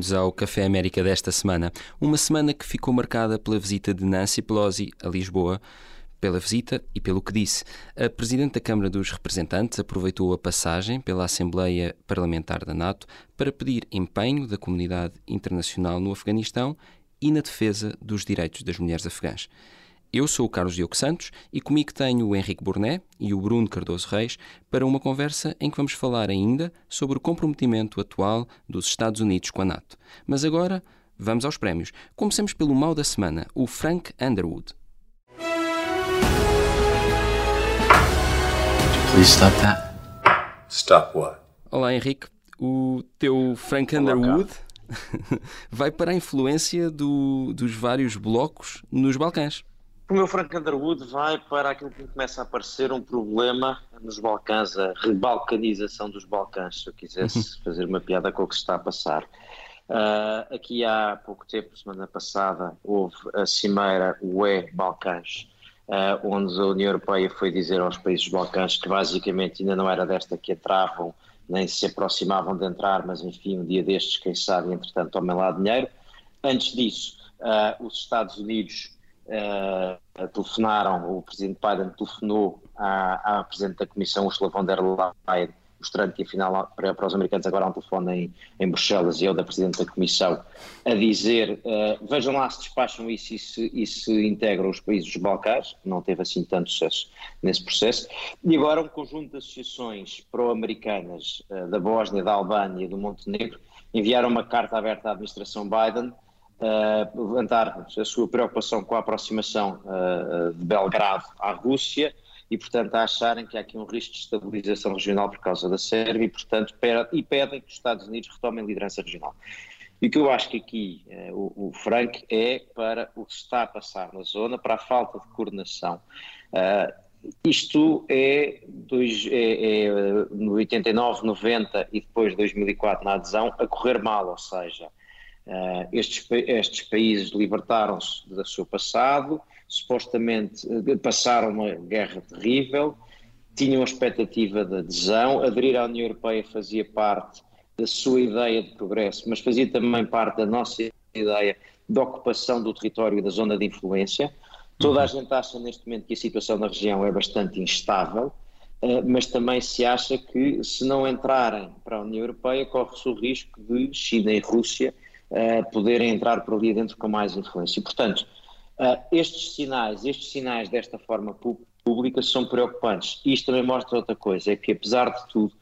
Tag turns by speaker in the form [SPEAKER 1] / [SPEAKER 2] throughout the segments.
[SPEAKER 1] bem-vindos ao Café América desta semana. Uma semana que ficou marcada pela visita de Nancy Pelosi a Lisboa, pela visita e pelo que disse. A Presidente da Câmara dos Representantes aproveitou a passagem pela Assembleia Parlamentar da NATO para pedir empenho da comunidade internacional no Afeganistão e na defesa dos direitos das mulheres afegãs. Eu sou o Carlos Diogo Santos e comigo tenho o Henrique Burné e o Bruno Cardoso Reis para uma conversa em que vamos falar ainda sobre o comprometimento atual dos Estados Unidos com a NATO. Mas agora vamos aos prémios. Comecemos pelo mal da semana, o Frank Underwood.
[SPEAKER 2] Please stop that.
[SPEAKER 3] Stop what?
[SPEAKER 1] Olá Henrique, o teu Frank Underwood vai para a influência do, dos vários blocos nos Balcãs.
[SPEAKER 4] O meu Frank Underwood vai para aquilo que começa a aparecer um problema nos Balcãs, a rebalcanização dos Balcãs, se eu quisesse uhum. fazer uma piada com o que se está a passar. Uh, aqui há pouco tempo, semana passada, houve a cimeira UE Balcãs, uh, onde a União Europeia foi dizer aos países Balcãs que basicamente ainda não era desta que entravam, nem se aproximavam de entrar, mas enfim, um dia destes, quem sabe, entretanto, tomem lá dinheiro. Antes disso, uh, os Estados Unidos uh, telefonaram, o presidente Biden telefonou à, à presidente da Comissão, Ursula von der Leyen, mostrando que afinal para, para os americanos agora há um telefone em, em Bruxelas e eu da presidente da Comissão a dizer uh, vejam lá se despacham isso e se, e se integram os países dos Balcãs, não teve assim tanto sucesso nesse processo, e agora um conjunto de associações pró-americanas uh, da Bósnia, da Albânia do Montenegro enviaram uma carta aberta à administração Biden uh, levantar a sua preocupação com a aproximação uh, de Belgrado à Rússia e, portanto, a acharem que há aqui um risco de estabilização regional por causa da Sérvia e, portanto, e pedem que os Estados Unidos retomem liderança regional. E o que eu acho que aqui uh, o, o Frank é para o que está a passar na zona, para a falta de coordenação. Uh, isto é, dois, é, é, no 89, 90 e depois de 2004 na adesão a correr mal, ou seja, Uh, estes, estes países libertaram-se do seu passado, supostamente uh, passaram uma guerra terrível, tinham a expectativa de adesão, aderir à União Europeia fazia parte da sua ideia de progresso, mas fazia também parte da nossa ideia de ocupação do território e da zona de influência. Toda a uhum. gente acha neste momento que a situação na região é bastante instável, uh, mas também se acha que se não entrarem para a União Europeia corre-se o risco de China e Rússia uh, poderem entrar por ali dentro com mais influência. E, portanto, uh, estes sinais, estes sinais desta forma pública são preocupantes. Isto também mostra outra coisa, é que apesar de tudo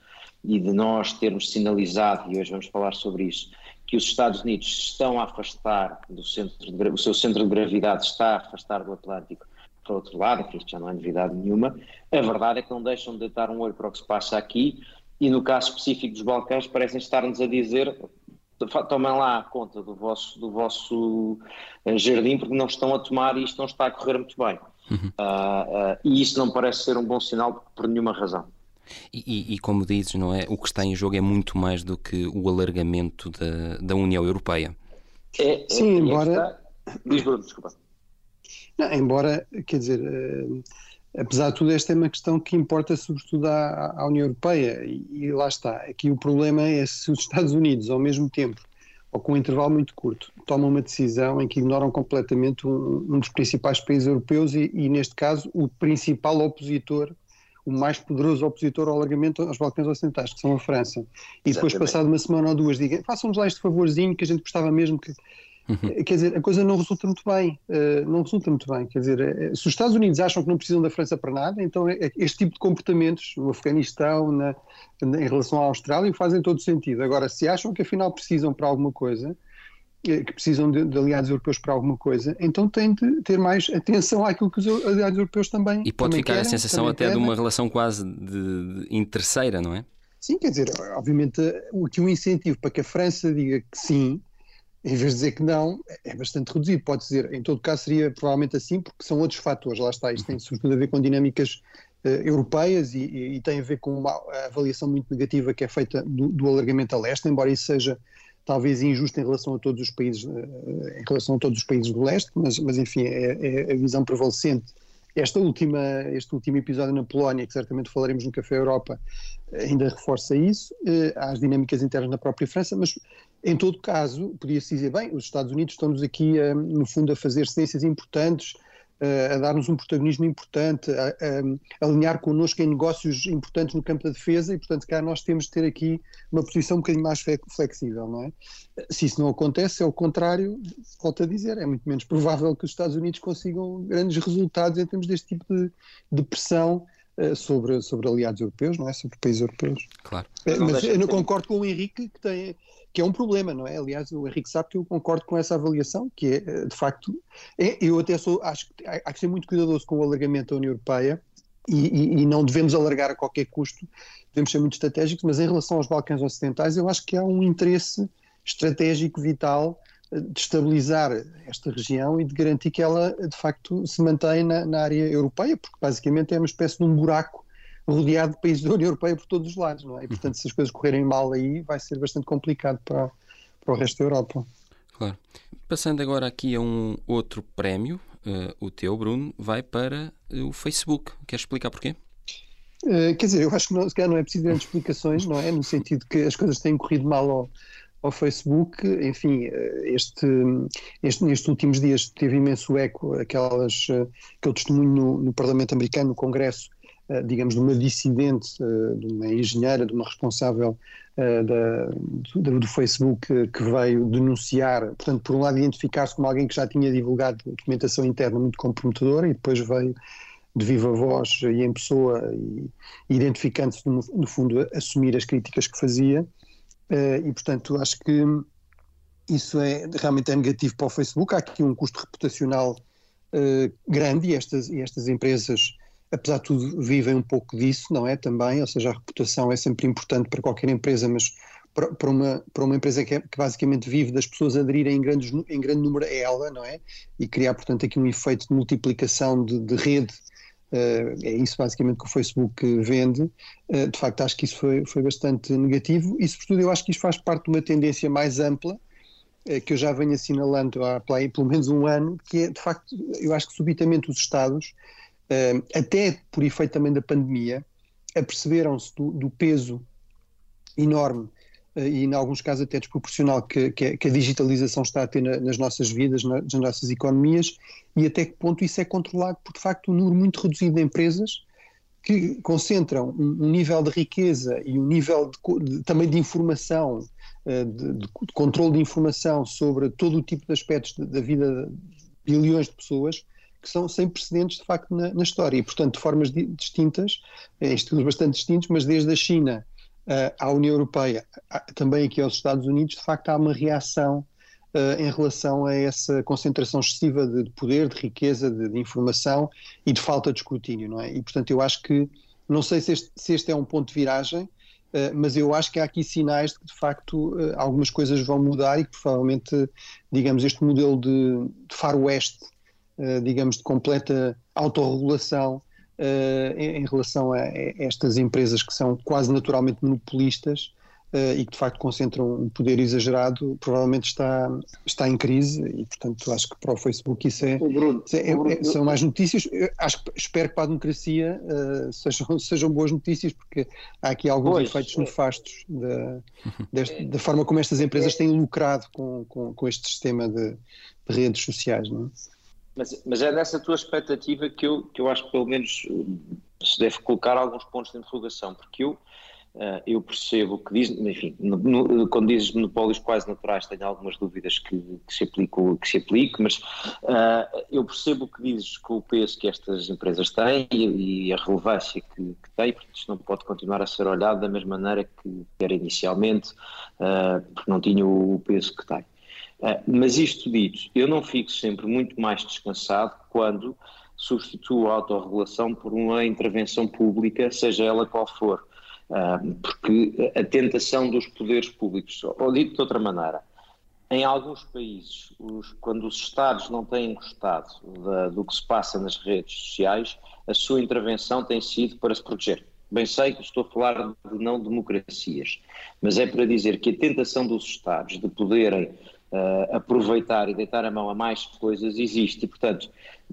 [SPEAKER 4] e de nós termos sinalizado, e hoje vamos falar sobre isso, que os Estados Unidos estão a afastar do centro de, o seu centro de gravidade está a afastar do Atlântico para o outro lado, que isto já não é novidade nenhuma, a verdade é que não deixam de dar um olho para o que se passa aqui e no caso específico dos Balcãs parecem estar-nos a dizer tomem lá conta do vosso, do vosso eh, jardim porque não estão a tomar e isto não está a correr muito bem. Uhum. Uh, uh, e isso não parece ser um bom sinal por nenhuma razão.
[SPEAKER 1] E, e, e, como dizes, não é? O que está em jogo é muito mais do que o alargamento da, da União Europeia.
[SPEAKER 4] É, é, Sim, é embora. Diz Bruno, desculpa.
[SPEAKER 5] Não, embora, quer dizer, uh, apesar de tudo, esta é uma questão que importa sobretudo à, à União Europeia e, e, lá está. Aqui o problema é se os Estados Unidos, ao mesmo tempo, ou com um intervalo muito curto, tomam uma decisão em que ignoram completamente um, um dos principais países europeus e, e, neste caso, o principal opositor, o mais poderoso opositor ao alargamento aos Balcãs Ocidentais, que são a França. E depois, passado uma semana ou duas, digam, façam-nos lá este favorzinho que a gente gostava mesmo que Uhum. Quer dizer, a coisa não resulta muito bem. Uh, não resulta muito bem. Quer dizer, uh, se os Estados Unidos acham que não precisam da França para nada, então é, este tipo de comportamentos no Afeganistão, na, em relação à Austrália, fazem todo sentido. Agora, se acham que afinal precisam para alguma coisa, que precisam de, de, aliados europeus para alguma coisa, então têm de ter mais atenção àquilo que os aliados europeus também
[SPEAKER 1] E pode
[SPEAKER 5] também
[SPEAKER 1] ficar
[SPEAKER 5] querem,
[SPEAKER 1] a sensação até querem. de uma relação quase de, de interesseira, não é?
[SPEAKER 5] Sim, quer dizer, obviamente, aqui um incentivo para que a França diga que sim, em vez de dizer que não, é bastante reduzido. Pode dizer, em todo caso, seria provavelmente assim, porque são outros fatores. Lá está, isto tem sobretudo a ver com dinâmicas uh, europeias e, e, e, tem a ver com uma avaliação muito negativa que é feita do, do, alargamento a leste, embora isso seja talvez injusto em relação a todos os países, uh, em relação a todos os países do leste, mas, mas enfim, é, é a visão prevalecente esta última, este último episódio na Polónia, que certamente falaremos no Café Europa, ainda reforça isso. Há as dinâmicas internas na própria França, mas Em todo caso, podia-se dizer, bem, os Estados Unidos estão-nos aqui, no fundo, a fazer cedências importantes, a dar-nos um protagonismo importante, a, a, a, alinhar connosco em negócios importantes no campo da defesa e, portanto, cá nós temos de ter aqui uma posição um bocadinho mais flexível, não é? Se isso não acontece, é o contrário, volto a dizer, é muito menos provável que os Estados Unidos consigam grandes resultados em termos deste tipo de, de pressão uh, sobre, sobre aliados europeus, não é? Sobre países europeus.
[SPEAKER 1] Claro.
[SPEAKER 5] Uh, mas eu não concordo com o Henrique que tem que é um problema, não é? Aliás, o Henrique sabe que eu concordo com essa avaliação, que é, eh, de facto, é, eu até sou, acho que há que ser muito cuidadoso com o alargamento da União Europeia e, e, não devemos alargar a qualquer custo, devemos ser muito estratégicos, mas em relação aos Balcãs Ocidentais, eu acho que há um interesse estratégico vital eh, de estabilizar esta região e de garantir que ela, de facto, se mantém na, na área europeia, porque basicamente é uma espécie de um buraco rodeado de países da União Europeia por todos os lados, não é? E, portanto, se as coisas correrem mal aí, vai ser bastante complicado para, para o resto da Europa.
[SPEAKER 1] Claro. Passando agora aqui a um outro prémio, uh, o teu, Bruno, vai para uh, o Facebook. Queres explicar porquê?
[SPEAKER 5] Uh, quer dizer, eu acho que não, se calhar não é preciso grandes explicações, não é? No sentido que as coisas têm corrido mal ao, ao Facebook, enfim, este, este, nestes últimos dias teve imenso eco aquelas, aquele testemunho no, no Parlamento Americano, no Congresso, eh, digamos, de uma dissidente, eh, de uma engenheira, de uma responsável eh, da, do, Facebook que veio denunciar, portanto, por um lado identificar-se como alguém que já tinha divulgado documentação interna muito comprometedora e depois veio de viva voz e em pessoa identificando-se no, no, fundo assumir as críticas que fazia. E portanto acho que isso é realmente é negativo para o Facebook, há aqui um custo reputacional grande e estas, e estas empresas apesar de tudo, vivem um pouco disso, não é? Também, ou seja, a reputação é sempre importante para qualquer empresa, mas para, uma, para uma empresa que, é, que, basicamente vive das pessoas aderirem em, grandes, em grande número a ela, não é? E criar, portanto, aqui um efeito de multiplicação de, de rede. Uh, é isso basicamente que o Facebook vende. Uh, de facto, acho que isso foi, foi bastante negativo e, sobretudo, eu acho que isso faz parte de uma tendência mais ampla uh, que eu já venho assinalando há pelo menos um ano, que é, de facto, eu acho que subitamente os Estados até por efeito também da pandemia, aperceberam-se do, do, peso enorme uh, e, em alguns casos, até desproporcional que, que, a digitalização está a ter na, nas nossas vidas, na, nas nossas economias, e até que ponto isso é controlado por, de facto, um número muito reduzido de empresas que concentram um, nível de riqueza e um nível de, de, também de informação, uh, de, de, controle de informação sobre todo o tipo de aspectos da vida de bilhões de pessoas que são sem precedentes de facto na, na história e portanto de formas di distintas, em estilos bastante distintos, mas desde a China uh, à União Europeia, também aqui aos Estados Unidos, de facto há uma reação uh, em relação a essa concentração excessiva de, de poder, de riqueza, de, de, informação e de falta de escrutínio, não é? E portanto eu acho que, não sei se este, se este é um ponto de viragem, mas eu acho que há aqui sinais de que, de facto, algumas coisas vão mudar e que, provavelmente, digamos, este modelo de, de faroeste eh, digamos, de completa autorregulação uh, em, relação a, estas empresas que são quase naturalmente monopolistas uh, e que de facto concentram um poder exagerado, provavelmente está, está em crise e, portanto, acho que para o Facebook isso é, Bruno, é, Bruno, é são mais notícias. Eu acho que espero que para a democracia sejam, sejam boas notícias, porque há aqui alguns pois, efeitos nefastos da, deste, da forma como estas empresas têm lucrado com, com, com este sistema de, de redes sociais. Não é?
[SPEAKER 4] Mas, mas é nessa tua expectativa que eu, que eu acho que pelo menos se deve colocar alguns pontos de interrogação, porque eu, uh, eu percebo que diz, enfim, no, no, quando dizes monopólios quase naturais tenho algumas dúvidas que, que se, aplico, que se aplique, mas uh, eu percebo que dizes com o peso que estas empresas têm e, e a relevância que, que têm, porque isto não pode continuar a ser olhado da mesma maneira que era inicialmente, uh, porque não tinha o, o peso que tem. Ah, mas isto dito, eu não fico sempre muito mais descansado quando substituo a autorregulação por uma intervenção pública, seja ela qual for. Ah, porque a tentação dos poderes públicos, ou dito de outra maneira, em alguns países, os, quando os Estados não têm gostado da, do que se passa nas redes sociais, a sua intervenção tem sido para se proteger. Bem sei que estou a falar de não democracias, mas é para dizer que a tentação dos Estados de poderem uh, aproveitar e deitar a mão a mais coisas existe. E, portanto,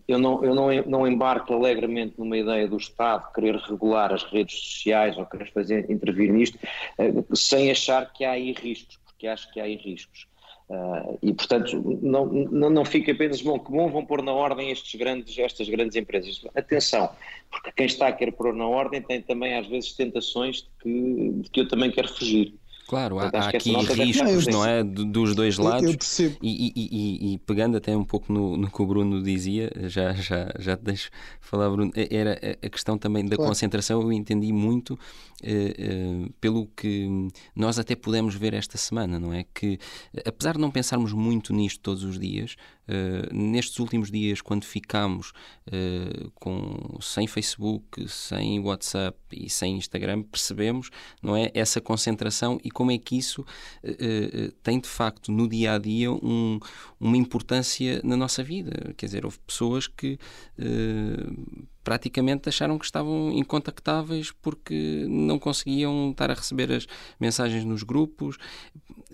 [SPEAKER 4] eu não, eu não, não embarco alegremente numa ideia do Estado querer regular as redes sociais ou querer fazer intervir nisto, uh, sem achar que há aí riscos. porque acho que há aí riscos. Uh, e, portanto, não, não, não fica apenas bom que bom, vão pôr na ordem estes grandes, estas grandes empresas. Atenção, porque quem está a querer pôr na ordem tem também às vezes tentações de que, de que eu também quero fugir.
[SPEAKER 1] Claro, há, há aqui riscos, não é? Dos dois lados. Eu percebo. E, e, e, e, pegando até um pouco no, no que o Bruno dizia, já, já, já te deixo falar, Bruno, era a questão também da claro. concentração. Eu entendi muito eh, eh, pelo que nós até pudemos ver esta semana, não é? Que apesar de não pensarmos muito nisto todos os dias, eh, nestes últimos dias, quando ficámos com, sem Facebook, sem WhatsApp e sem Instagram, percebemos, não é? Essa concentração e como é que isso tem de facto no dia a dia um, uma importância na nossa vida. Quer dizer, houve pessoas que praticamente acharam que estavam incontactáveis porque não conseguiam estar a receber as mensagens nos grupos,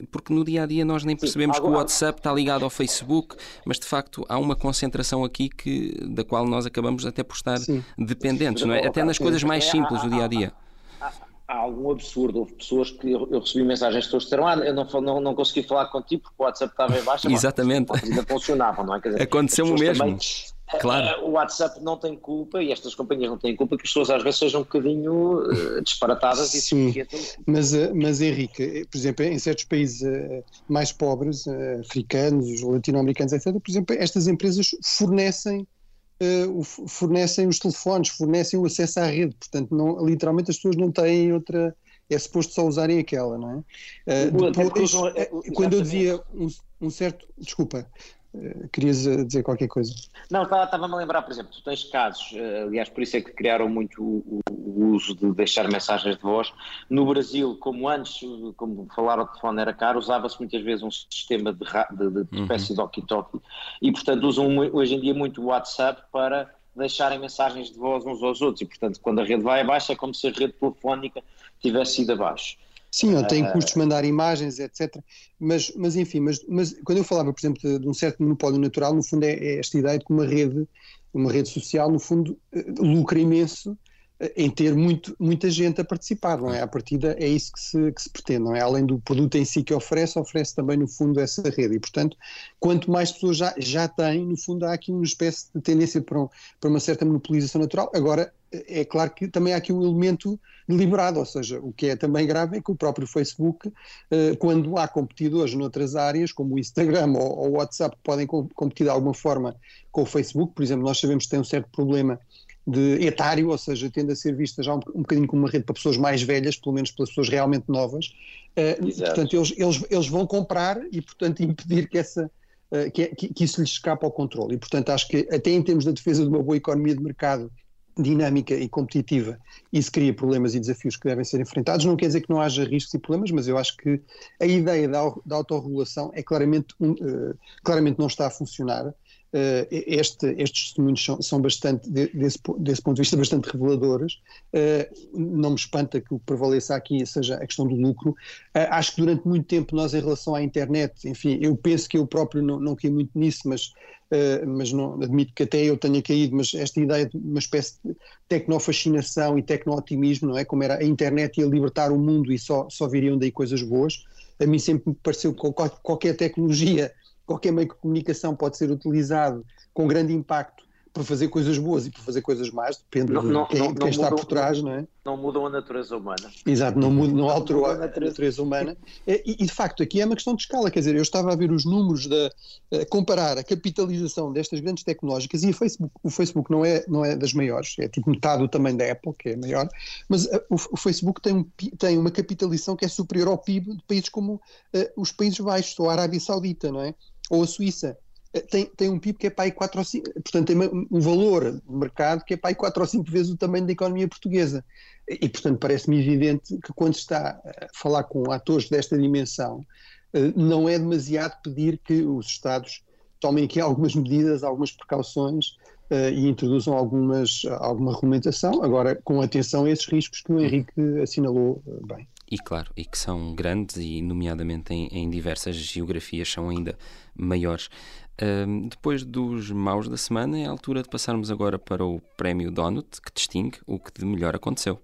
[SPEAKER 1] porque no dia a dia nós nem percebemos Sim, que o WhatsApp está ligado ao Facebook, mas de facto há uma concentração aqui que, da qual nós acabamos até por estar Sim. dependentes, não é? Até nas coisas mais simples do dia a dia
[SPEAKER 4] há algum absurdo. Houve pessoas que eu, eu recebi mensagens que disseram: Ah, eu não, não, não consegui falar contigo porque o WhatsApp estava em baixa.
[SPEAKER 1] Exatamente.
[SPEAKER 4] Ainda funcionava, não é?
[SPEAKER 1] Aconteceu o mesmo. Também, Claro.
[SPEAKER 4] Eh, o WhatsApp não tem culpa e estas companhias não têm culpa que as pessoas às vezes sejam um bocadinho uh, disparatadas
[SPEAKER 5] Sim, e mas, eh, mas Henrique, por exemplo, em certos países uh, mais pobres, uh, africanos, latino-americanos, etc., por exemplo, estas empresas fornecem fornecem os telefones, fornecem o acesso à rede, portanto, não, literalmente as pessoas não têm outra, é suposto só usarem aquela, não é? depois, quando eu dizia um, um certo, desculpa, eh, querias eh, dizer qualquer coisa?
[SPEAKER 4] Não, estava-me a lembrar, por exemplo, tu tens casos, eh, aliás, por isso é que criaram muito o, o, uso de deixar mensagens de voz. No Brasil, como antes, como falaram, o telefone era caro, usava-se muitas vezes um sistema de, de, de uhum. espécie de walkie-talkie e, portanto, usam hoje em dia muito o WhatsApp para deixarem mensagens de voz uns aos outros e, portanto, quando a rede vai abaixo é como se a rede telefónica tivesse ido abaixo.
[SPEAKER 5] Sim, ou tem custos de mandar imagens, etc. Mas, mas enfim, mas, mas quando eu falava, por exemplo, de, de um certo monopólio natural, no fundo é, é, esta ideia de que uma rede, uma rede social, no fundo, eh, lucra imenso eh, em ter muito, muita gente a participar, não é? A partida é isso que se, que se pretende, não é? Além do produto em si que oferece, oferece também, no fundo, essa rede. E, portanto, quanto mais pessoas já, já têm, no fundo, há aqui uma espécie de tendência para, um, para uma certa monopolização natural. Agora, é claro que também há aqui um elemento deliberado, ou seja, o que é também grave é que o próprio Facebook, eh, quando há competidores noutras áreas, como o Instagram ou o WhatsApp, que podem competir de alguma forma com o Facebook, por exemplo, nós sabemos que tem um certo problema de etário, ou seja, tende a ser vista já um, um bocadinho como uma rede para pessoas mais velhas, pelo menos pelas pessoas realmente novas, uh, portanto eles, eles, eles vão comprar e portanto impedir que essa uh, que, que, que, isso lhes escape ao controle. E portanto acho que até em termos da defesa de uma boa economia de mercado dinâmica e competitiva, isso cria problemas e desafios que devem ser enfrentados. Não quer dizer que não haja riscos e problemas, mas eu acho que a ideia da, da autorregulação é claramente, um, uh, claramente não está a funcionar. Uh, este, estes testemunhos são, são bastante, desse, desse, ponto de vista, bastante reveladores. Uh, não me espanta que o que prevaleça aqui seja a questão do lucro. Uh, acho que durante muito tempo nós, em relação à internet, enfim, eu penso que eu próprio não, não caí muito nisso, mas mas não admito que até eu tenha caído, mas esta ideia de uma espécie de tecnofascinação e tecno-otimismo, não é? Como era a internet ia libertar o mundo e só, só viriam daí coisas boas, a mim sempre me pareceu que qualquer tecnologia, qualquer meio de comunicação pode ser utilizado com grande impacto por fazer coisas boas e por fazer coisas más, depende não, de não, quem, não, quem está por trás, não é?
[SPEAKER 4] Não mudam a natureza humana.
[SPEAKER 5] Exato, não, muda, não alterou a, natureza. humana. E, e, de facto aqui é uma questão de escala, quer dizer, eu estava a ver os números, de, a comparar a capitalização destas grandes tecnológicas e Facebook, o Facebook não é, não é das maiores, é tipo metade do tamanho da Apple, que é maior, mas uh, o, o, Facebook tem, um, tem uma capitalização que é superior ao PIB de países como uh, os Países Baixos, ou a Arábia Saudita, não é? Ou a Suíça tem, tem um PIB que é para aí 4 ou 5, portanto tem um valor de mercado que é para aí 4 ou 5 vezes o tamanho da economia portuguesa. E, portanto, parece-me evidente que quando está a falar com atores desta dimensão, eh, não é demasiado pedir que os Estados tomem aqui algumas medidas, algumas precauções uh, e introduzam algumas, alguma regulamentação, agora com atenção a esses riscos que o Henrique assinalou uh, bem.
[SPEAKER 1] E claro, e que são grandes e, nomeadamente, em, em diversas geografias são ainda maiores. Um, depois dos maus da semana, é a altura de passarmos agora para o Prémio Donut, que distingue o que de melhor aconteceu.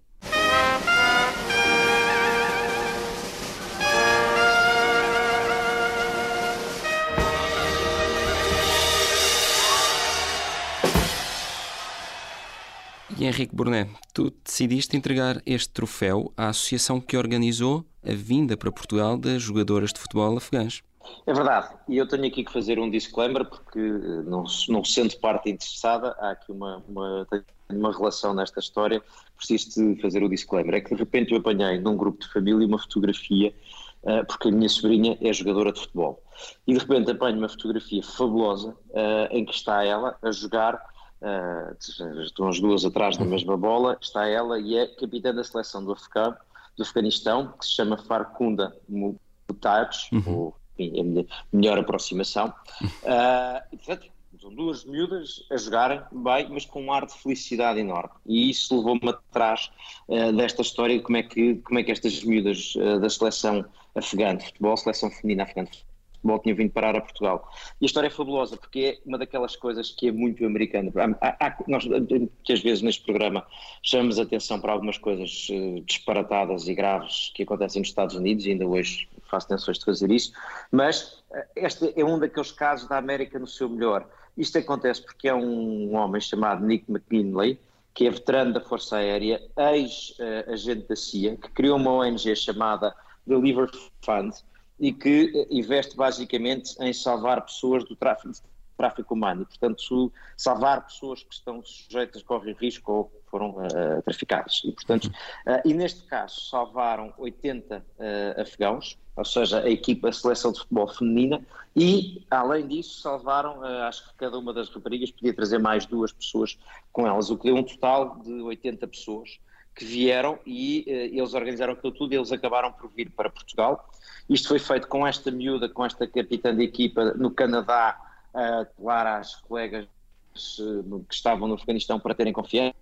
[SPEAKER 1] E Henrique Burnet, tu decidiste entregar este troféu à associação que organizou a vinda para Portugal das jogadoras de futebol afegãs.
[SPEAKER 4] É verdade, e eu tenho aqui que fazer um disclaimer porque eh, não, não sendo parte interessada, há aqui uma, uma, uma relação nesta história, preciso de fazer o disclaimer. É que de repente eu apanhei num grupo de família uma fotografia, uh, porque a minha sobrinha é jogadora de futebol, e de repente apanho uma fotografia fabulosa uh, em que está ela a jogar uh, estão as duas atrás da mesma bola, está ela e é capitã da seleção do, do Afeganistão, que se chama Farkunda Mutaj, uhum. ou enfim, a melhor aproximação. Uh, e, portanto, são duas miúdas a jogarem bem, mas com um ar de felicidade enorme. E isso levou-me atrás uh, desta história de como é que, como é que estas miúdas uh, da seleção afegã de futebol, seleção feminina afegã de futebol, tinham vindo parar a Portugal. E a história é fabulosa, porque é uma daquelas coisas que é muito americana. Há, há, nós, muitas vezes neste programa, chamamos atenção para algumas coisas uh, disparatadas e graves que acontecem nos Estados Unidos, e ainda hoje faço tensões de fazer isso, mas eh, este é um daqueles casos da América no seu melhor. Isto acontece porque é um homem chamado Nick McKinley, que é veterano da Força Aérea, ex-agente da CIA, que criou uma ONG chamada The Liver Fund e que eh, investe basicamente em salvar pessoas do tráfico, tráfico humano e, portanto, salvar pessoas que estão sujeitas, correm risco ou foram uh, traficadas. E, portanto, uh, e neste caso salvaram 80 uh, afegãos, ou seja, a equipa, a seleção de futebol feminina, e, além disso, salvaram, acho que cada uma das raparigas podia trazer mais duas pessoas com elas, o que deu um total de 80 pessoas que vieram e eles organizaram aquilo tudo e eles acabaram por vir para Portugal. Isto foi feito com esta miúda, com esta capitã de equipa no Canadá, a apelar às colegas que estavam no Afeganistão para terem confiança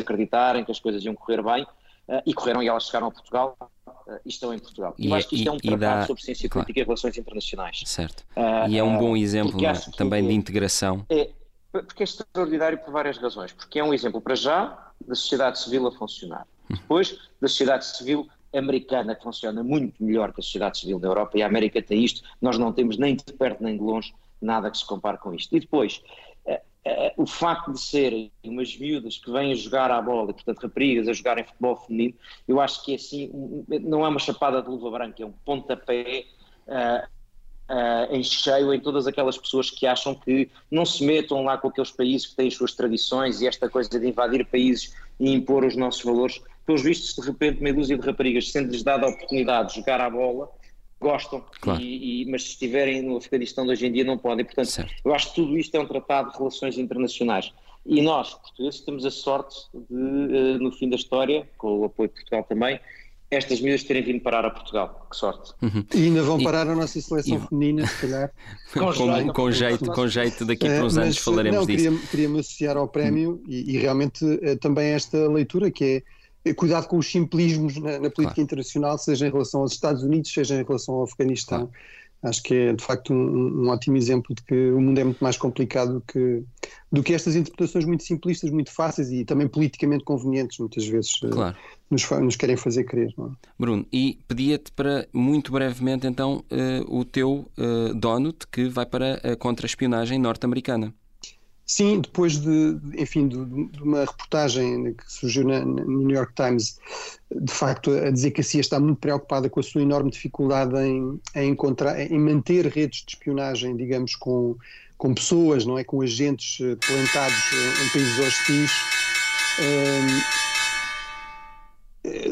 [SPEAKER 4] acreditarem que as coisas iam correr bem uh, e correram e elas chegaram a Portugal uh, e estão em Portugal. E, Eu acho que isto e, é um tratado dá... sobre ciência claro. política e relações internacionais.
[SPEAKER 1] Certo. Uh, e é um bom exemplo né, também de integração.
[SPEAKER 4] É, porque é extraordinário por várias razões. Porque é um exemplo, para já, da sociedade civil a funcionar. Depois, da sociedade civil americana que funciona muito melhor que a sociedade civil da Europa e a América tem isto, nós não temos nem de perto nem de longe nada que se compare com isto. E depois, uh, o facto de serem umas miúdas que vêm a jogar à bola, portanto raparigas a jogarem futebol feminino, eu acho que é assim, não é uma chapada de luva branca, é um pontapé uh, em cheio em todas aquelas pessoas que acham que não se metam lá com aqueles países que têm as suas tradições e esta coisa de invadir países e impor os nossos valores. Pelos vistos, de repente, meia dúzia de raparigas, sendo-lhes dada a oportunidade de jogar à bola, gostam, claro. e, e, mas se estiverem no Afeganistão de hoje em dia não podem. Portanto, certo. eu acho que tudo isto é um tratado de relações internacionais. E nós, portugueses, temos a sorte de, uh, no fim da história, com o apoio de Portugal também, estas medidas terem vindo parar a Portugal. Que sorte.
[SPEAKER 5] Uhum. E ainda vão parar e, a nossa seleção e, feminina, se calhar.
[SPEAKER 1] com, com, com, jeito, com jeito, daqui a uns uh, anos falaremos
[SPEAKER 5] não,
[SPEAKER 1] disso.
[SPEAKER 5] Queria, queria-me associar ao prémio uhum. e, e, realmente uh, também esta leitura que é eh, cuidado com os simplismos na, na política claro. internacional, seja em relação aos Estados Unidos, seja em relação ao Afeganistão. Claro. Acho que é de facto um, um, ótimo exemplo de que o mundo é muito mais complicado do que, do que estas interpretações muito simplistas, muito fáceis e também politicamente convenientes, muitas vezes eh, claro. nos, nos, querem fazer crer. É?
[SPEAKER 1] Bruno, e pedia-te para muito brevemente então uh, o teu uh, donut que vai para a contra-espionagem norte-americana.
[SPEAKER 5] Sim, depois de, enfim, de, de, uma reportagem que surgiu na, no New York Times, de facto, a dizer que a CIA está muito preocupada com a sua enorme dificuldade em, em encontrar, em manter redes de espionagem, digamos, com, com pessoas, não é, com agentes eh, plantados em, em países hostis.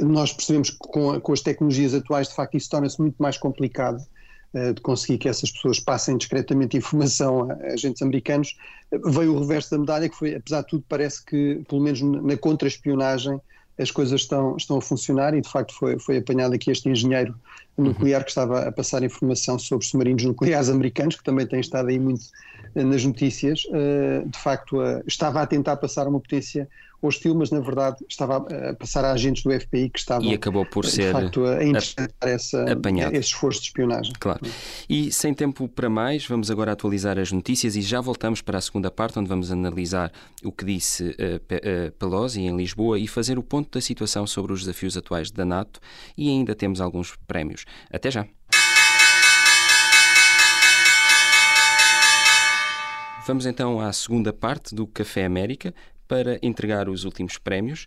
[SPEAKER 5] Um, nós percebemos que com, com as tecnologias atuais, de facto, isso torna-se muito mais complicado eh, de conseguir que essas pessoas passem discretamente informação a agentes americanos, veio o reverso da medalha, que foi, apesar de tudo, parece que, pelo menos na contra-espionagem, as coisas estão, estão a funcionar e, de facto, foi, foi apanhado aqui este engenheiro nuclear que estava a passar informação sobre submarinos nucleares americanos, que também tem estado aí muito eh, nas notícias. Eh, de facto, estava a tentar passar uma potência hostil, mas na verdade estava a passar a agentes do FBI que estavam
[SPEAKER 1] e acabou por ser
[SPEAKER 5] facto, a interpretar essa, esse esforço de espionagem.
[SPEAKER 1] Claro. E sem tempo para mais, vamos agora atualizar as notícias e já voltamos para a segunda parte, onde vamos analisar o que disse uh, Pelosi em Lisboa e fazer o ponto da situação sobre os desafios atuais da NATO e ainda temos alguns prémios. Até já! Vamos então à segunda parte do Café América para entregar os últimos prémios.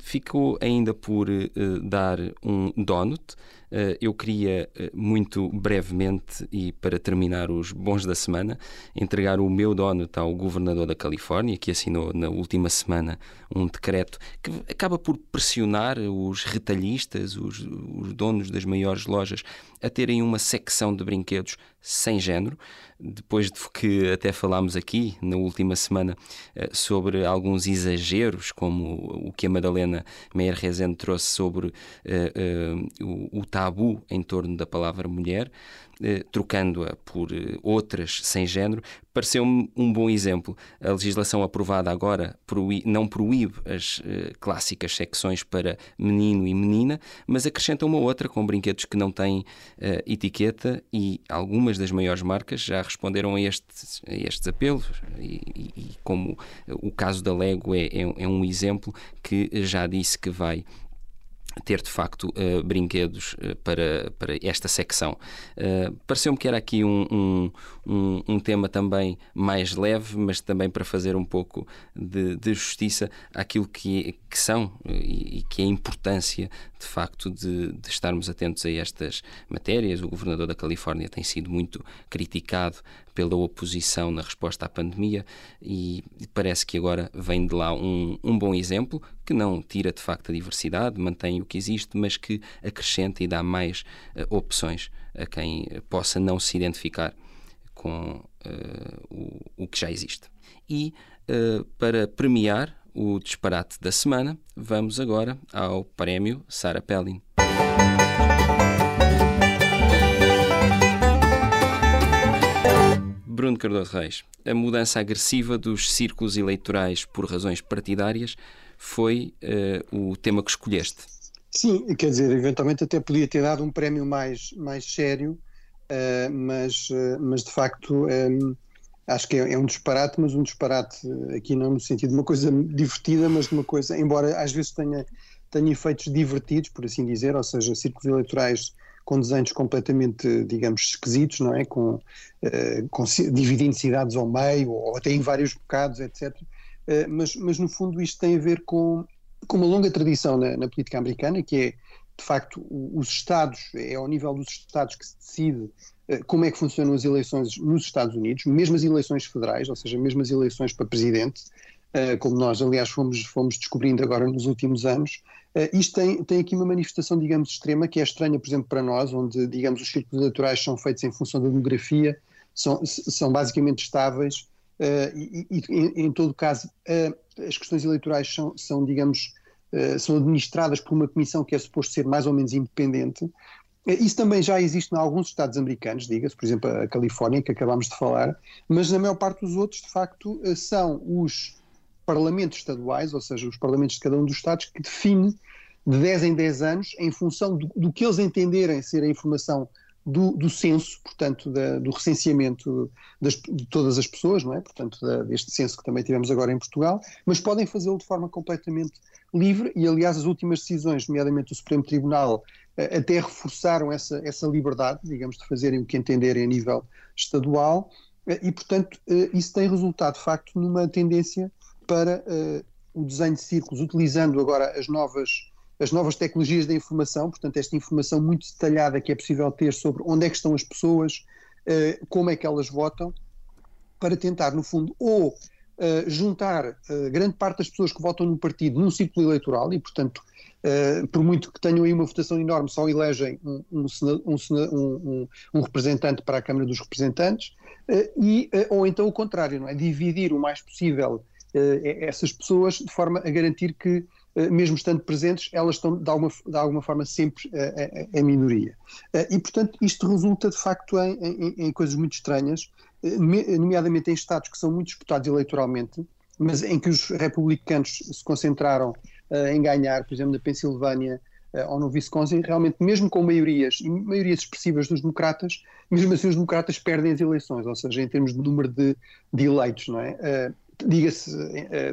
[SPEAKER 1] Ficou ainda por uh, dar um donut. Uh, eu queria, uh, muito brevemente, e para terminar os bons da semana, entregar o meu donut ao governador da Califórnia, que assinou na última semana um decreto que acaba por pressionar os retalhistas, os, os donos das maiores lojas, a terem uma secção de brinquedos sem género, depois de que até falámos aqui na última semana sobre alguns exageros, como o que a Madalena Meyer Rezende trouxe sobre uh, uh, o, o, tabu em torno da palavra mulher, uh, trocando-a por outras sem género, pareceu-me um bom exemplo. A legislação aprovada agora não proíbe as clássicas secções para menino e menina, mas acrescenta uma outra com brinquedos que não têm etiqueta e algumas das maiores marcas já responderam a, este, a estes apelos e, e, e como o caso da Lego é, é, é um exemplo que já disse que vai ter de facto uh, brinquedos uh, para, para esta secção. Uh, Pareceu-me que era aqui um, um, um, um, tema também mais leve, mas também para fazer um pouco de, de justiça àquilo que, que são e, e, que é a importância de facto de, de, estarmos atentos a estas matérias. O governador da Califórnia tem sido muito criticado pela oposição na resposta à pandemia e parece que agora vem de lá um, um bom exemplo que não tira de facto a diversidade, mantém o que existe, mas que acrescenta e dá mais uh, opções a quem possa não se identificar com uh, o, o, que já existe. E uh, para premiar o disparate da semana, vamos agora ao prémio Sarah Pellin. Bruno Cardoso Reis, a mudança agressiva dos círculos eleitorais por razões partidárias foi uh, o tema que escolheste.
[SPEAKER 5] Sim, quer dizer, eventualmente até podia ter dado um prémio mais, mais sério, uh, mas, uh, mas de facto um, acho que é, é, um disparate, mas um disparate aqui não no sentido de uma coisa divertida, mas de uma coisa, embora às vezes tenha, tenha efeitos divertidos, por assim dizer, ou seja, círculos eleitorais com desenhos completamente, digamos, esquisitos, não é? Com, uh, com dividindo cidades ao meio, ou até em vários bocados, etc. Uh, eh, mas, mas, no fundo, isto tem a ver com, com uma longa tradição na, na, política americana, que é, de facto, os Estados, é ao nível dos Estados que se decide como é que funcionam as eleições nos Estados Unidos, mesmo as eleições federais, ou seja, mesmo as eleições para presidente, como nós, aliás, fomos, fomos descobrindo agora nos últimos anos, Uh, isto tem, tem aqui uma manifestação, digamos, extrema, que é estranha, por exemplo, para nós, onde, digamos, os círculos eleitorais são feitos em função da demografia, são, são basicamente estáveis, e, e em, todo caso, as questões eleitorais são, são digamos, são administradas por uma comissão que é suposto ser mais ou menos independente. Isso também já existe em alguns estados americanos, diga-se, por exemplo, a Califórnia, que acabámos de falar, mas na maior parte dos outros, de facto, são os parlamentos estaduais, ou seja, os parlamentos de cada um dos estados, que define de 10 em 10 anos, em função do, do que eles entenderem ser a informação do, do censo, portanto, da, do recenseamento das, de todas as pessoas, não é? Portanto, da, deste censo que também tivemos agora em Portugal, mas podem fazê-lo de forma completamente livre e, aliás, as últimas decisões, nomeadamente o Supremo Tribunal, eh, até reforçaram essa, essa liberdade, digamos, de fazerem o que entenderem a nível estadual eh, e, portanto, eh, isso tem resultado, de facto, numa tendência para o desenho de círculos, utilizando agora as novas as novas tecnologias da informação, portanto, esta informação muito detalhada que é possível ter sobre onde é que estão as pessoas, como é que elas votam, para tentar, no fundo, ou uh, juntar uh, grande parte das pessoas que votam no partido num ciclo eleitoral e, portanto, por muito que tenham aí uma votação enorme, só elegem um, um, um, um representante para a Câmara dos Representantes, e, ou então o contrário, não é? Dividir o mais possível essas pessoas de forma a garantir que mesmo estando presentes, elas estão de alguma, de alguma forma sempre em minoria. E, portanto, isto resulta de facto em, em, em, coisas muito estranhas, nomeadamente em estados que são muito disputados eleitoralmente, mas em que os republicanos se concentraram em ganhar, por exemplo, na Pensilvânia ou no Wisconsin, realmente, mesmo com maiorias, e maiorias expressivas dos democratas, mesmo assim os democratas perdem as eleições, ou seja, em termos de número de, de eleitos, não é? Diga-se,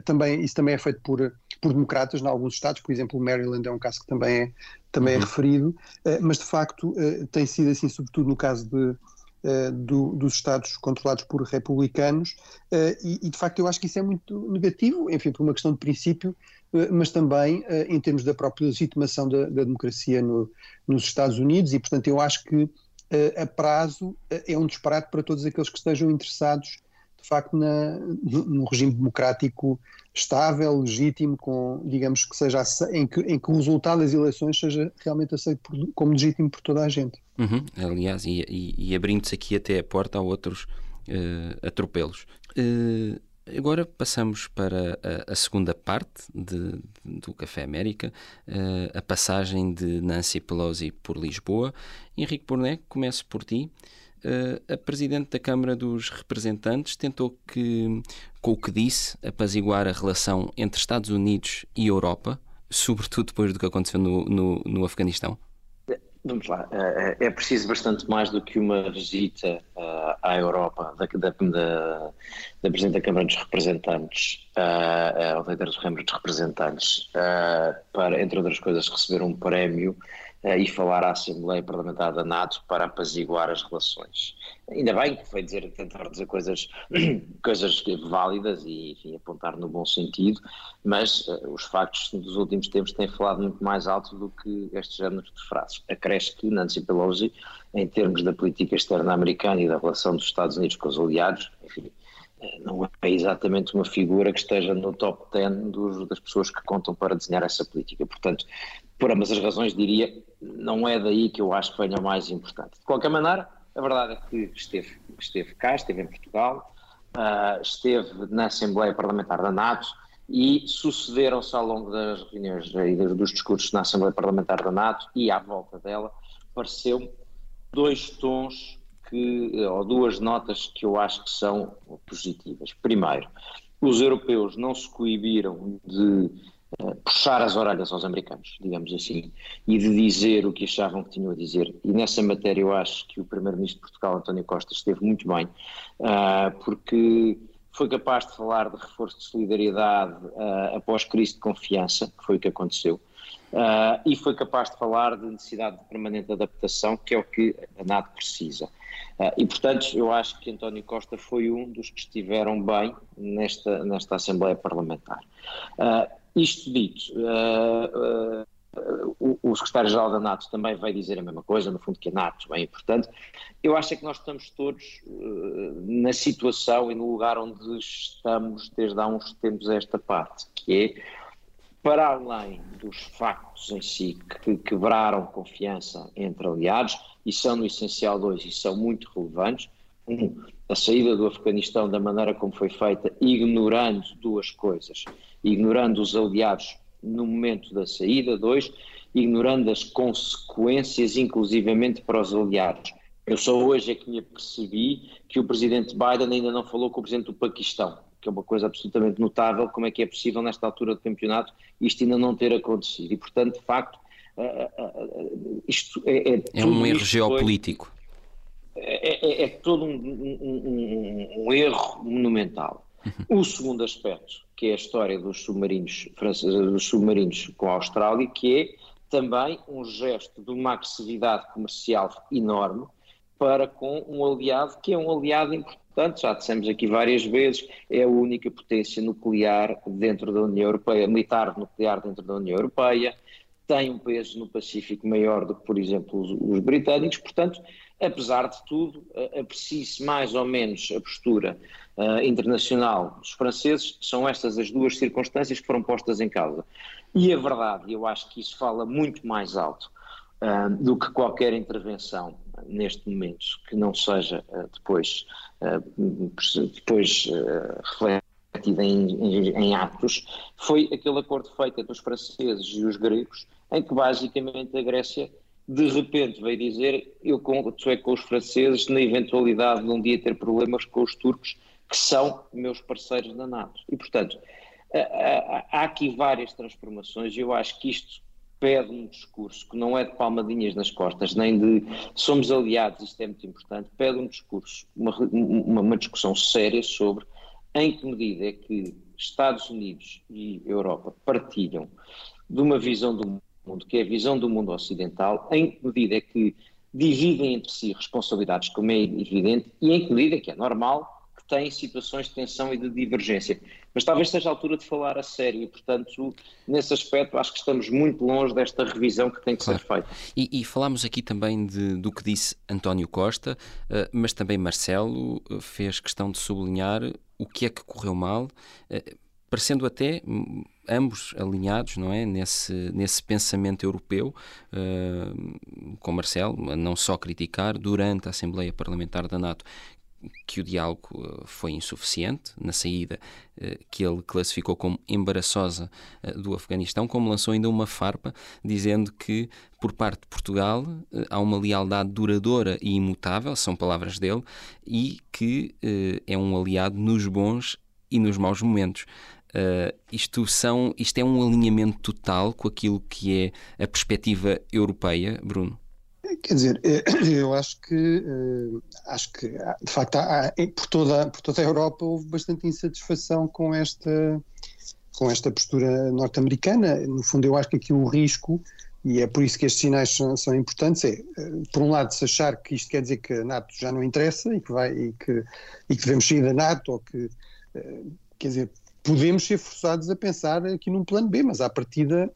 [SPEAKER 5] também, isso também é feito por por democratas em alguns estados, por exemplo, Maryland é um caso que também é, também é uhum. referido, uh, mas de facto uh, tem sido assim, sobretudo no caso de, do, dos Estados controlados por republicanos, e, e, de facto eu acho que isso é muito negativo, enfim, por uma questão de princípio, mas também em termos da própria legitimação da, da democracia no, nos Estados Unidos, e portanto eu acho que a prazo é um disparate para todos aqueles que estejam interessados de facto na, num regime democrático estável, legítimo, com, digamos que seja em que, em que o resultado das eleições seja realmente aceito por, como legítimo por toda a gente.
[SPEAKER 1] Uhum, aliás, e, e, e abrindo-se aqui até a porta a outros uh, atropelos. Uh, Agora passamos para a, a segunda parte de, de, do Café América, uh, a passagem de Nancy Pelosi por Lisboa. Henrique Bournet, começo por ti. Uh, a Presidente da Câmara dos Representantes tentou que, com o que disse, apaziguar a relação entre Estados Unidos e Europa, sobretudo depois do que aconteceu no, no, no Afeganistão?
[SPEAKER 4] Vamos lá, é, é preciso bastante mais do que uma visita à Europa da, da, da, da, Presidente da Câmara dos Representantes, ao da Câmara dos Representantes, para, entre outras coisas, receber um prémio e falar à Assembleia Parlamentar da NATO para apaziguar as relações. Ainda bem que foi dizer, tentar dizer coisas, coisas válidas e enfim, apontar no bom sentido, mas uh, os factos dos últimos tempos têm falado muito mais alto do que este género de frases. Acresce que Nancy Pelosi, em termos da política externa americana e da relação dos Estados Unidos com os aliados, enfim, não é exatamente uma figura que esteja no top 10 dos, das pessoas que contam para desenhar essa política. Portanto, por ambas as razões, diria, não é daí que eu acho que venha o mais importante. De qualquer maneira, a verdade é que esteve, esteve cá, esteve em Portugal, uh, esteve na Assembleia Parlamentar da NATO e sucederam-se ao longo das reuniões e dos discursos na Assembleia Parlamentar da NATO e à volta dela, pareceu dois tons que, ou duas notas que eu acho que são positivas. Primeiro, os europeus não se coibiram de uh, puxar as orelhas aos americanos, digamos assim, e de dizer o que achavam que tinham a dizer. E nessa matéria eu acho que o primeiro-ministro de Portugal, António Costa, esteve muito bem, uh, porque foi capaz de falar de reforço de solidariedade uh, após crise de confiança, que foi o que aconteceu. Uh, e foi capaz de falar de necessidade de permanente adaptação, que é o que a NATO precisa. Uh, e, portanto, eu acho que António Costa foi um dos que estiveram bem nesta, nesta Assembleia Parlamentar. Uh, isto dito, o, o secretário-geral da NATO também vai dizer a mesma coisa, no fundo, que a NATO é importante. Eu acho é que nós estamos todos na situação e no lugar onde estamos desde há uns tempos a esta parte, que é para além dos factos em si que quebraram confiança entre aliados, e são no essencial dois, e são muito relevantes, um, a saída do Afeganistão da maneira como foi feita, ignorando duas coisas, ignorando os aliados no momento da saída, dois, ignorando as consequências, inclusivamente para os aliados. Eu só hoje é que me apercebi que o presidente Biden ainda não falou com o presidente do Paquistão que é uma coisa absolutamente notável, como é que é possível nesta altura do campeonato isto ainda não ter acontecido. E, portanto, de facto, isto é,
[SPEAKER 1] é, é um erro geopolítico.
[SPEAKER 4] É, é, é, todo um, um, um, erro monumental. O segundo aspecto, que é a história dos submarinos, dos submarinos com a Austrália, que é também um gesto de uma agressividade comercial enorme para com um aliado que é um aliado importante. Já dissemos aqui várias vezes, é a única potência nuclear dentro da União Europeia, militar nuclear dentro da União Europeia, tem um peso no Pacífico maior do que, por exemplo, os, os britânicos, portanto, apesar de tudo, aprecie-se mais ou menos a postura uh, internacional dos franceses, são estas as duas circunstâncias que foram postas em causa. E a verdade, eu acho que isso fala muito mais alto uh, do que qualquer intervenção neste momento que não seja uh, depois, uh, depois uh, refletida em, em, em, atos, foi aquele acordo feito entre os franceses e os gregos, em que basicamente a Grécia de repente veio dizer eu conto é com os franceses na eventualidade de um dia ter problemas com os turcos, que são meus parceiros da NATO. E, portanto, há aqui várias transformações e eu acho que isto pede um discurso que não é de palmadinhas nas costas, nem de somos aliados, isto é muito importante, pede um discurso, uma, uma, uma discussão séria sobre em que medida é que Estados Unidos e Europa partilham de uma visão do mundo, que é a visão do mundo ocidental, em que medida é que dividem entre si responsabilidades, como é evidente, e em que medida que é normal que têm situações de tensão e de divergência. Mas talvez seja a altura de falar a sério e, portanto, nesse aspecto, acho que estamos muito longe desta revisão que tem que claro. ser feita.
[SPEAKER 1] E, e falámos aqui também de, do que disse António Costa, uh, mas também Marcelo uh, fez questão de sublinhar o que é que correu mal, uh, parecendo até hum, ambos alinhados, não é, nesse nesse pensamento europeu, com Marcelo, não só criticar durante a Assembleia Parlamentar da NATO que o diálogo eh, foi insuficiente na saída eh, que ele classificou como embaraçosa eh, do Afeganistão, como lançou ainda uma farpa dizendo que por parte de Portugal há uma lealdade duradoura e imutável, são palavras dele, e que é um aliado nos bons e nos maus momentos. Uh, isto, são, isto é um alinhamento total com aquilo que é a perspectiva europeia, Bruno?
[SPEAKER 5] Quer dizer, eh, eu acho que eh, acho que de facto por, toda, por toda a Europa houve bastante insatisfação com esta com esta postura norte-americana. No fundo, eu acho que aqui o risco, e é por isso que estes sinais são, são, importantes, é, eh, por um lado, se achar que isto quer dizer que a NATO já não interessa e que, vai, e que, e que devemos sair da NATO, ou que, quer dizer, podemos ser forçados a pensar aqui num plano B, mas à partida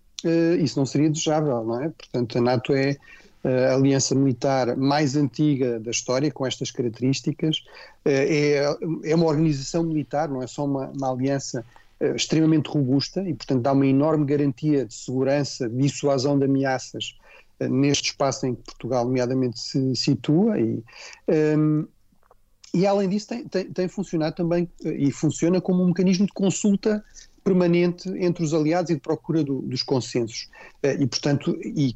[SPEAKER 5] isso não seria desejável, não é? Portanto, a NATO é a aliança militar mais antiga da história, com estas características. É, é uma organização militar, não é só uma, uma aliança eh, extremamente robusta e, portanto, dá uma enorme garantia de segurança, de dissuasão de ameaças eh, neste espaço em que Portugal, nomeadamente, se situa. E, um, ehm, e além disso, tem, tem, tem, funcionado também e funciona como um mecanismo de consulta permanente entre os aliados e de procura do, dos consensos. Eh, e, portanto, e,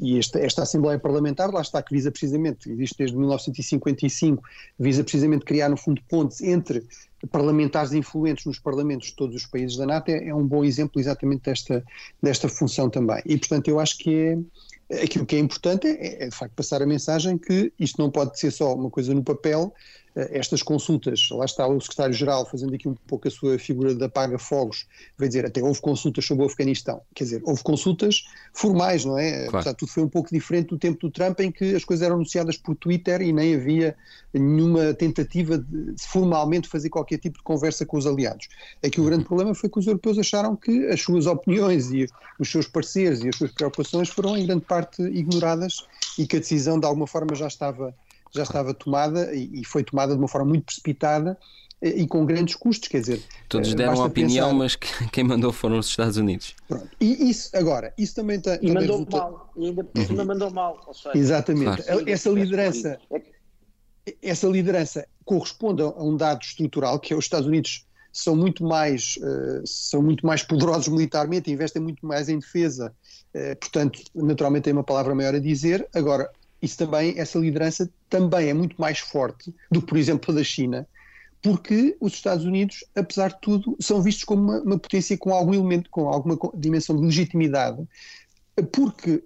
[SPEAKER 5] e esta, esta, Assembleia Parlamentar, lá está, que visa precisamente, existe desde 1955, visa precisamente criar, no fundo, pontes entre parlamentares influentes nos parlamentos de todos os países da NATO, é, é um bom exemplo exatamente desta, desta função também. E, portanto, eu acho que é, aquilo que é importante é, é, de facto, passar a mensagem que isto não pode ser só uma coisa no papel, estas consultas, lá está o secretário-geral fazendo aqui um pouco a sua figura de apaga-fogos, vai dizer até houve consultas sobre o Afeganistão, quer dizer, houve consultas formais, não é? Claro. Apesar tudo foi um pouco diferente do tempo do Trump em que as coisas eram anunciadas por Twitter e nem havia nenhuma tentativa de formalmente fazer qualquer tipo de conversa com os aliados. Aqui o grande problema foi que os europeus acharam que as suas opiniões e os seus pareceres e as suas preocupações foram em grande parte ignoradas e que a decisão de alguma forma já estava já estava tomada e, e foi tomada de uma forma muito precipitada e com grandes custos, quer dizer...
[SPEAKER 1] Todos eh, deram a opinião, pensar... mas quem mandou foram os Estados Unidos.
[SPEAKER 5] Pronto. E isso, agora, isso também está...
[SPEAKER 4] E mandou resulta... mal, e ainda por cima uhum. mandou mal.
[SPEAKER 5] Seja, Exatamente. Claro. Essa liderança, essa liderança corresponde a um dado estrutural, que é os Estados Unidos são muito mais, uh, são muito mais poderosos militarmente, investem muito mais em defesa, uh, portanto, naturalmente tem uma palavra maior a dizer. Agora, isso também, essa liderança também é muito mais forte do que, por exemplo, da China, porque os Estados Unidos, apesar de tudo, são vistos como uma, uma potência com algum elemento, com alguma dimensão de legitimidade, porque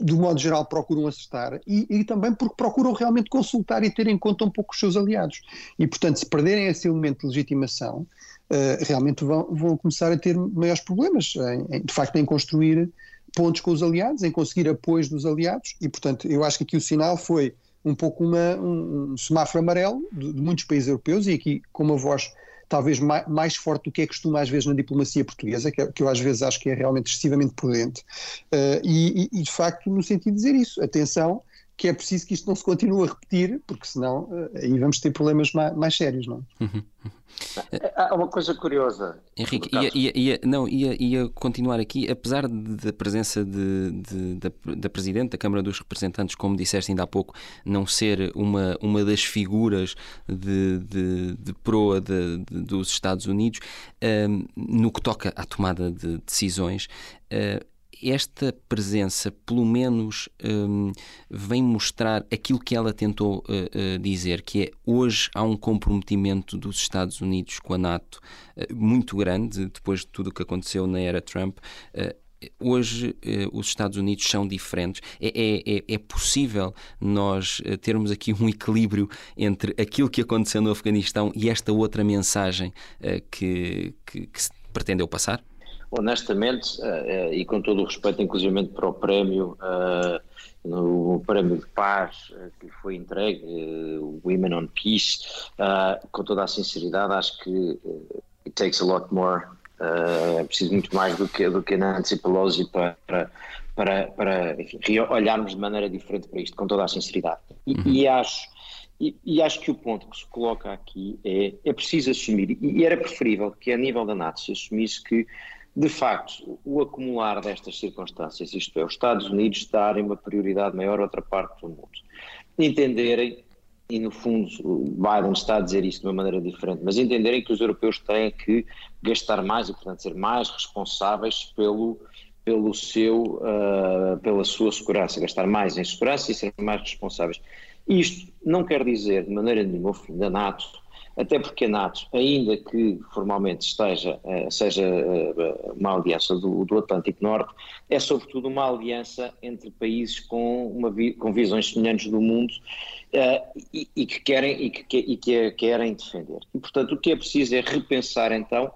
[SPEAKER 5] do modo geral procuram acertar e, e, também porque procuram realmente consultar e ter em conta um pouco os seus aliados. E, portanto, se perderem esse elemento de legitimação, uh, realmente vão, vão, começar a ter maiores problemas, em, em, de facto, em construir pontos com os aliados, em conseguir apoios dos aliados, e portanto eu acho que aqui o sinal foi um pouco uma, um, um semáforo amarelo de, de, muitos países europeus, e aqui com uma voz talvez mais, mais forte do que é costume às vezes na diplomacia portuguesa, que, é, que, eu às vezes acho que é realmente excessivamente prudente, uh, e, e, de facto no sentido de dizer isso, atenção, que é preciso que isto não se continue a repetir, porque senão uh, aí vamos ter problemas mais, mais sérios, não é? Uhum.
[SPEAKER 4] Há uma coisa curiosa.
[SPEAKER 1] Henrique, ia, ia, ia, não, ia, ia continuar aqui, apesar da presença de, de, da, da Presidente da Câmara dos Representantes, como disseste ainda há pouco, não ser uma, uma das figuras de, de, de proa de, dos Estados Unidos, um, no que toca à tomada de decisões, uh, esta presença, pelo menos, um, vem mostrar aquilo que ela tentou uh, uh, dizer, que é hoje há um comprometimento dos Estados Unidos com a NATO uh, muito grande, depois de tudo o que aconteceu na era Trump. Hoje os Estados Unidos são diferentes. É, é, é, é possível nós termos aqui um equilíbrio entre aquilo que aconteceu no Afeganistão e esta outra mensagem que, que, que se pretendeu passar?
[SPEAKER 4] Honestamente, uh, uh, e com todo o respeito, inclusivamente para o prémio uh, no Prémio de Paz que lhe foi entregue, Women on Peace, com toda a sinceridade, acho que it takes a lot more. é preciso muito mais do que, do que Nancy Pelosi para, para, para enfim, olharmos de maneira diferente para isto, com toda a sinceridade. E, uhum. e acho e, e, acho que o ponto que se coloca aqui é é preciso assumir, e era preferível que a nível da NATO se assumisse que, de facto, o acumular destas circunstâncias, isto é, os Estados Unidos darem uma prioridade maior a outra parte do mundo, entenderem, e no fundo Biden está a dizer isso de uma maneira diferente, mas entenderem que os europeus têm que gastar mais e, portanto, ser mais responsáveis pelo pelo seu, uh, pela sua segurança, gastar mais em segurança e ser mais responsáveis. Isto não quer dizer de maneira nenhuma o fim da NATO, até porque a NATO, ainda que formalmente esteja, uh, seja uh, uma aliança do, do, Atlântico Norte, é sobretudo uma aliança entre países com, uma com visões semelhantes do mundo e, e, que querem, e que, e que a querem defender. E, portanto, o que é preciso é repensar então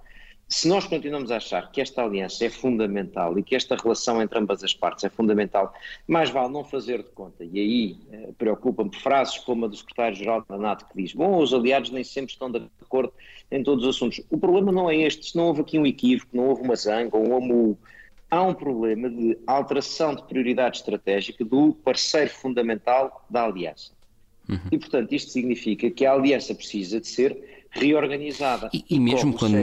[SPEAKER 4] se nós continuamos a achar que esta aliança é fundamental e que esta relação entre ambas as partes é fundamental, mais vale não fazer de conta. E aí eh, preocupa-me frases como a do secretário-geral da NATO que diz: Bom, os aliados nem sempre estão de acordo em todos os assuntos. O problema não é este, se não houve aqui um equívoco, não houve uma zanga um amu. Há um problema de alteração de prioridade estratégica do parceiro fundamental da aliança. Uhum. E, portanto, isto significa que a aliança precisa de ser reorganizada.
[SPEAKER 1] E, e mesmo quando.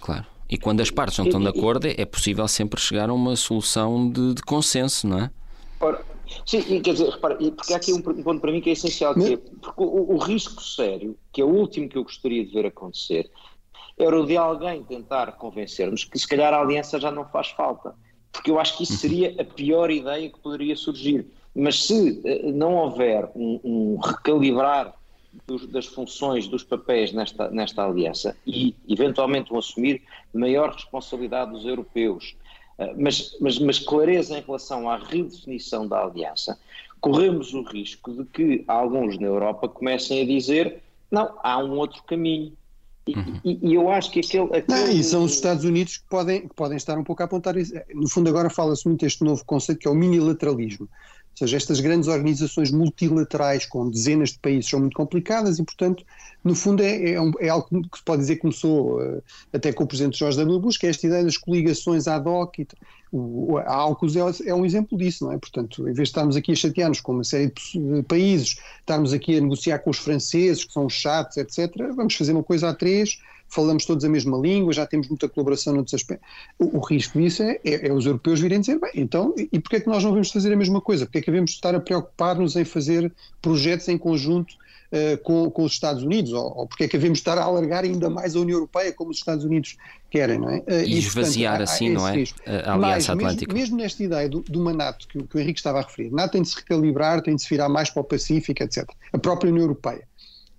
[SPEAKER 1] Claro. E quando as partes não estão de acordo, é possível sempre chegar a uma solução de, de consenso, não é?
[SPEAKER 4] Ora, sim, e quer dizer, repara, porque há aqui um ponto para mim que é essencial, que é, porque o, o risco sério, que é o último que eu gostaria de ver acontecer, era o de alguém tentar convencer-nos que se calhar a aliança já não faz falta. Porque eu acho que isso uhum. seria a pior ideia que poderia surgir. Mas se eh, não houver um, um recalibrar dos, das funções, dos papéis nesta, nesta aliança e, eventualmente, um assumir maior responsabilidade dos europeus, uh, mas, mas, mas clareza em relação à redefinição da aliança, corremos o risco de que alguns na Europa comecem a dizer: não, há um outro caminho. E, uhum. e, e eu acho que aquele. aquele...
[SPEAKER 5] Não, e são os Estados Unidos que podem, que podem estar um pouco a apontar isso. No fundo, agora fala-se muito este novo conceito que é o minilateralismo ou seja, estas grandes organizações multilaterais com dezenas de países são muito complicadas e, portanto, no fundo é, é, um, é algo que se pode dizer que começou uh, até com o presidente Jorge W. Bush, que é esta ideia das coligações ad hoc. E, o, a AUKUS é, é, um exemplo disso, não é? Portanto, em vez de estarmos aqui a chatear-nos com uma série de países, estarmos aqui a negociar com os franceses, que são chatos, etc., vamos fazer uma coisa a três falamos todos a mesma língua, já temos muita colaboração noutros aspectos. O, o risco disso é, é, é, os europeus virem dizer, bem, então, e, porquê é que nós não vamos fazer a mesma coisa? Porquê é que devemos estar a preocupar-nos em fazer projetos em conjunto uh, com, com os Estados Unidos? Ou, ou porquê é que devemos estar a alargar ainda mais a União Europeia como os Estados Unidos querem, não é?
[SPEAKER 1] Uh, e, esvaziar portanto, assim, há, não é? Risco. A Aliança
[SPEAKER 5] Mas,
[SPEAKER 1] Atlântica.
[SPEAKER 5] Mesmo, mesmo nesta ideia do, do NATO que, que o Henrique estava a referir, NATO tem de se recalibrar, tem de se virar mais para o Pacífico, etc. A própria União Europeia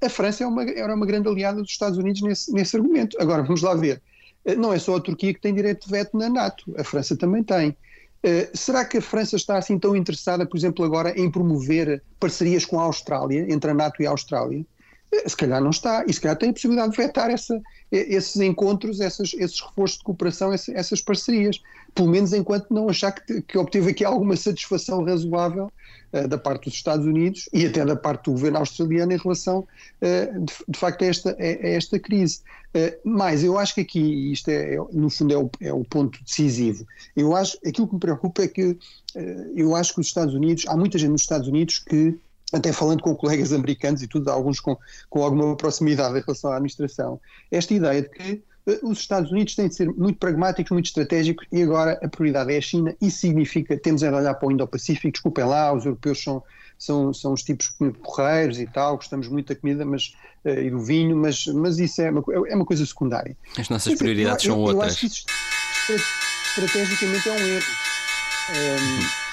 [SPEAKER 5] a França é uma, era uma grande aliada dos Estados Unidos nesse, nesse argumento. Agora, vamos lá ver. Eh, não é só a Turquia que tem direito de veto na NATO, a França também tem. Uh, será que a França está assim tão interessada, por exemplo, agora em promover parcerias com a Austrália, entre a NATO e a Austrália? Uh, se calhar não está, e se calhar tem a possibilidade de vetar essa, esses encontros, essas, esses reforços de cooperação, essa, essas parcerias. Pelo menos enquanto não achar que, que obteve aqui alguma satisfação razoável uh, da parte dos Estados Unidos e até da parte do governo australiano em relação, uh, de, de, facto, a esta, a, esta crise. Uh, mas eu acho que aqui, isto é, é no fundo é o, é o, ponto decisivo, eu acho, aquilo que me preocupa é que eu acho que os Estados Unidos, há muita gente nos Estados Unidos que até falando com colegas americanos e tudo, alguns com, com alguma proximidade em relação à administração, esta ideia de que os Estados Unidos têm de ser muito pragmáticos, muito estratégicos e agora a prioridade é a China. Isso significa temos de olhar para o Indo-Pacífico. Desculpem lá, os europeus são, são, são os tipos porreiros e tal, gostamos muito da comida mas, uh, e do vinho, mas, mas isso é uma, é uma coisa secundária.
[SPEAKER 1] As nossas prioridades eu, são
[SPEAKER 5] eu,
[SPEAKER 1] outras.
[SPEAKER 5] Eu acho que isso estrategicamente é um erro. Um,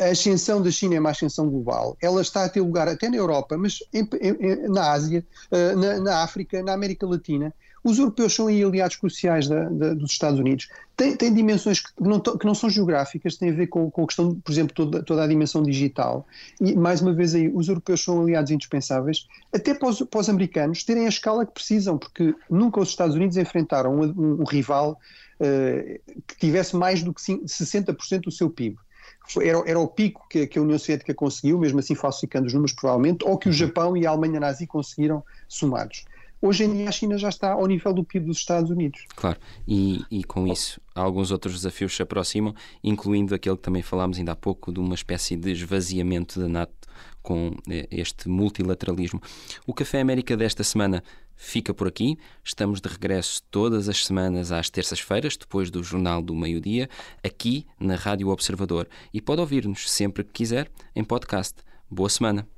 [SPEAKER 5] a ascensão da China é uma ascensão global. Ela está a ter lugar até na Europa, mas em, em, na Ásia, uh, na, na, África, na América Latina. Os europeus são aí aliados cruciais da, da, dos Estados Unidos. Tem, tem dimensões que não, que não, são geográficas, têm a ver com, com a questão, por exemplo, toda, toda, a dimensão digital. E, mais uma vez, aí, os europeus são aliados indispensáveis, até para os, para os americanos terem a escala que precisam, porque nunca os Estados Unidos enfrentaram um, um rival uh, que tivesse mais do que 60% do seu PIB era, era o pico que, que, a União Soviética conseguiu, mesmo assim falsificando os números provavelmente, ou que o Japão e a Alemanha nazi conseguiram somados. Hoje em dia a China já está ao nível do PIB dos Estados Unidos.
[SPEAKER 1] Claro, e, e com isso alguns outros desafios se aproximam, incluindo aquele que também falámos ainda há pouco, de uma espécie de esvaziamento da NATO com eh, este multilateralismo. O Café América desta semana fica por aqui. Estamos de regresso todas as semanas às terças-feiras, depois do Jornal do Meio-Dia, aqui na Rádio Observador. E pode ouvir-nos sempre que quiser em podcast. Boa semana.